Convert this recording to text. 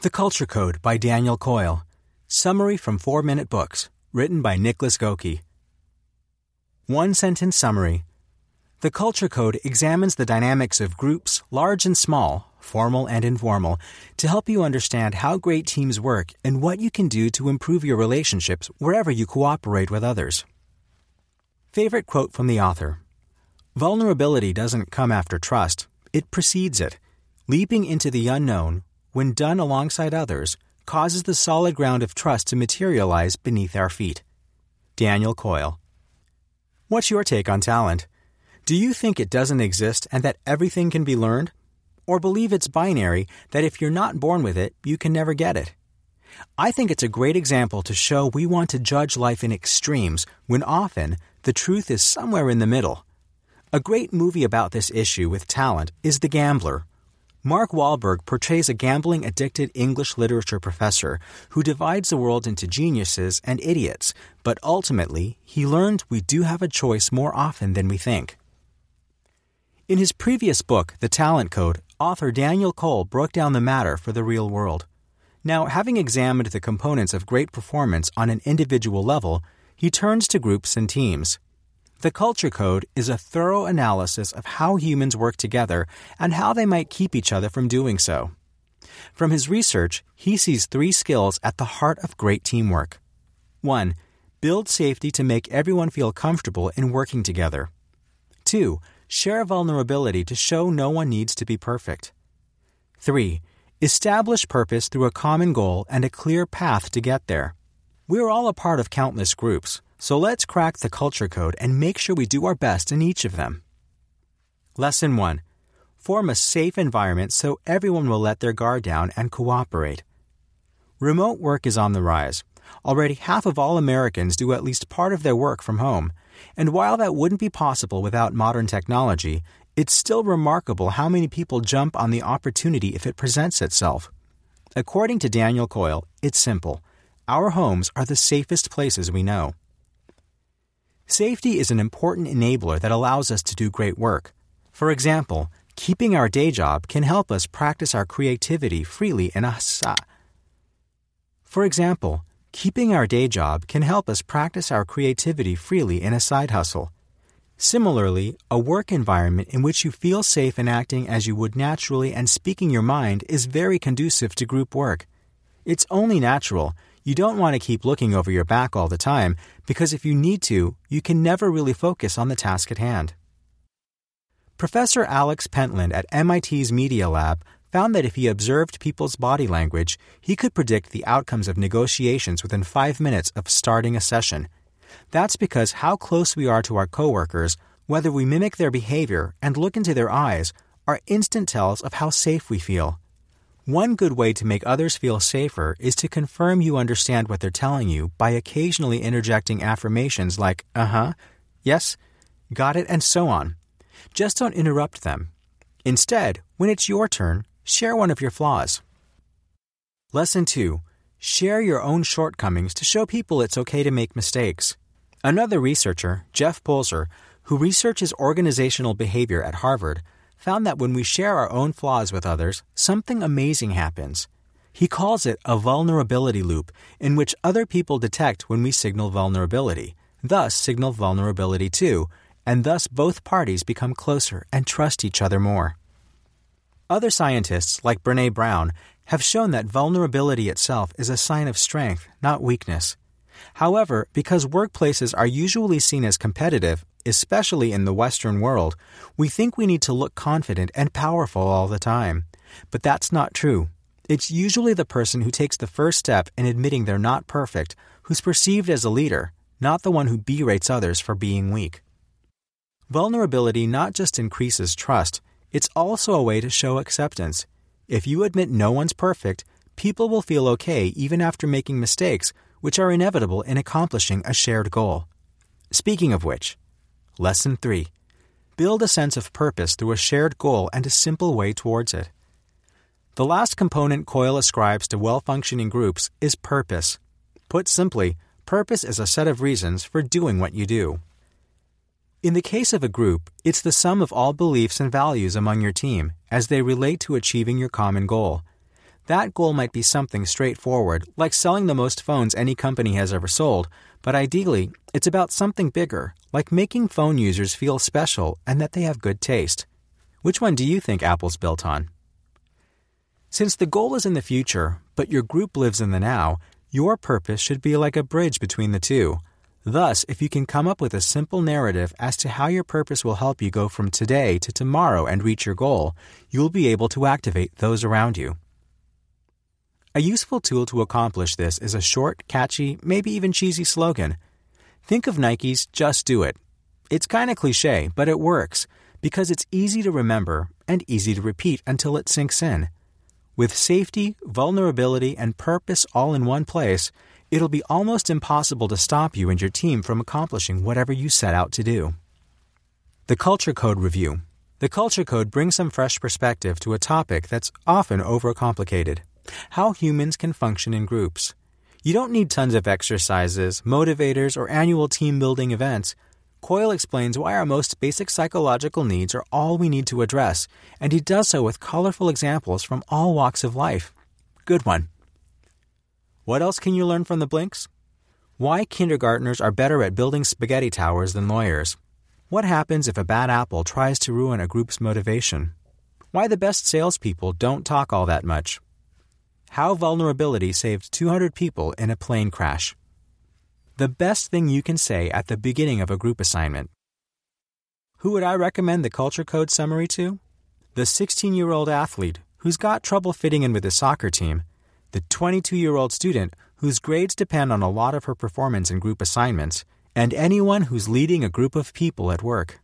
The Culture Code by Daniel Coyle. Summary from 4 Minute Books, written by Niklas Göke. One sentence summary. The Culture Code examines the dynamics of groups, large and small, formal and informal, to help you understand how great teams work and what you can do to improve your relationships wherever you cooperate with others. Favorite quote from the author Vulnerability doesn't come after trust, it precedes it. Leaping into the unknown when done alongside others, causes the solid ground of trust to materialize beneath our feet. Daniel Coyle. What's your take on talent? Do you think it doesn't exist and that everything can be learned? Or believe it's binary that if you're not born with it, you can never get it? I think it's a great example to show we want to judge life in extremes when often the truth is somewhere in the middle. A great movie about this issue with talent is The Gambler Mark Wahlberg portrays a gambling addicted English literature professor who divides the world into geniuses and idiots, but ultimately, he learned we do have a choice more often than we think. In his previous book, The Talent Code, author Daniel Coyle broke down the matter for the real world. Now, having examined the components of great performance on an individual level, he turns to groups and teams. The Culture Code is a thorough analysis of how humans work together and how they might keep each other from doing so. From his research, he sees three skills at the heart of great teamwork. 1. Build safety to make everyone feel comfortable in working together. 2. Share vulnerability to show no one needs to be perfect. 3. Establish purpose through a common goal and a clear path to get there. We're all a part of countless groups. So let's crack the culture code and make sure we do our best in each of them. Lesson 1 Form a safe environment so everyone will let their guard down and cooperate. Remote work is on the rise. Already half of all Americans do at least part of their work from home. And while that wouldn't be possible without modern technology, it's still remarkable how many people jump on the opportunity if it presents itself. According to Daniel Coyle, it's simple. Our homes are the safest places we know. Safety is an important enabler that allows us to do great work. For example, keeping our day job can help us practice our creativity freely in a sa. For example, keeping our day job can help us practice our creativity freely in a side hustle. Similarly, a work environment in which you feel safe in acting as you would naturally and speaking your mind is very conducive to group work. It's only natural you don't want to keep looking over your back all the time because if you need to, you can never really focus on the task at hand. Professor Alex Pentland at MIT's Media Lab found that if he observed people's body language, he could predict the outcomes of negotiations within five minutes of starting a session. That's because how close we are to our coworkers, whether we mimic their behavior and look into their eyes, are instant tells of how safe we feel. One good way to make others feel safer is to confirm you understand what they're telling you by occasionally interjecting affirmations like, uh huh, yes, got it, and so on. Just don't interrupt them. Instead, when it's your turn, share one of your flaws. Lesson 2 Share your own shortcomings to show people it's okay to make mistakes. Another researcher, Jeff Polzer, who researches organizational behavior at Harvard, found that when we share our own flaws with others, something amazing happens. He calls it a vulnerability loop, in which other people detect when we signal vulnerability, thus signal vulnerability too, and thus both parties become closer and trust each other more. Other scientists, like Brene Brown, have shown that vulnerability itself is a sign of strength, not weakness. However, because workplaces are usually seen as competitive, especially in the Western world, we think we need to look confident and powerful all the time. But that's not true. It's usually the person who takes the first step in admitting they're not perfect who's perceived as a leader, not the one who berates others for being weak. Vulnerability not just increases trust, it's also a way to show acceptance. If you admit no one's perfect, people will feel okay even after making mistakes, which are inevitable in accomplishing a shared goal. Speaking of which, Lesson 3 Build a sense of purpose through a shared goal and a simple way towards it. The last component Coyle ascribes to well functioning groups is purpose. Put simply, purpose is a set of reasons for doing what you do. In the case of a group, it's the sum of all beliefs and values among your team as they relate to achieving your common goal. That goal might be something straightforward, like selling the most phones any company has ever sold, but ideally, it's about something bigger, like making phone users feel special and that they have good taste. Which one do you think Apple's built on? Since the goal is in the future, but your group lives in the now, your purpose should be like a bridge between the two. Thus, if you can come up with a simple narrative as to how your purpose will help you go from today to tomorrow and reach your goal, you'll be able to activate those around you. A useful tool to accomplish this is a short, catchy, maybe even cheesy slogan. Think of Nike's Just Do It. It's kind of cliche, but it works because it's easy to remember and easy to repeat until it sinks in. With safety, vulnerability, and purpose all in one place, it'll be almost impossible to stop you and your team from accomplishing whatever you set out to do. The Culture Code Review The Culture Code brings some fresh perspective to a topic that's often overcomplicated how humans can function in groups. You don't need tons of exercises, motivators, or annual team building events. Coyle explains why our most basic psychological needs are all we need to address, and he does so with colorful examples from all walks of life. Good one. What else can you learn from the Blinks? Why kindergartners are better at building spaghetti towers than lawyers. What happens if a bad apple tries to ruin a group's motivation? Why the best salespeople don't talk all that much. How vulnerability saved 200 people in a plane crash. The best thing you can say at the beginning of a group assignment. Who would I recommend the Culture Code summary to? The 16 year old athlete who's got trouble fitting in with his soccer team, the 22 year old student whose grades depend on a lot of her performance in group assignments, and anyone who's leading a group of people at work.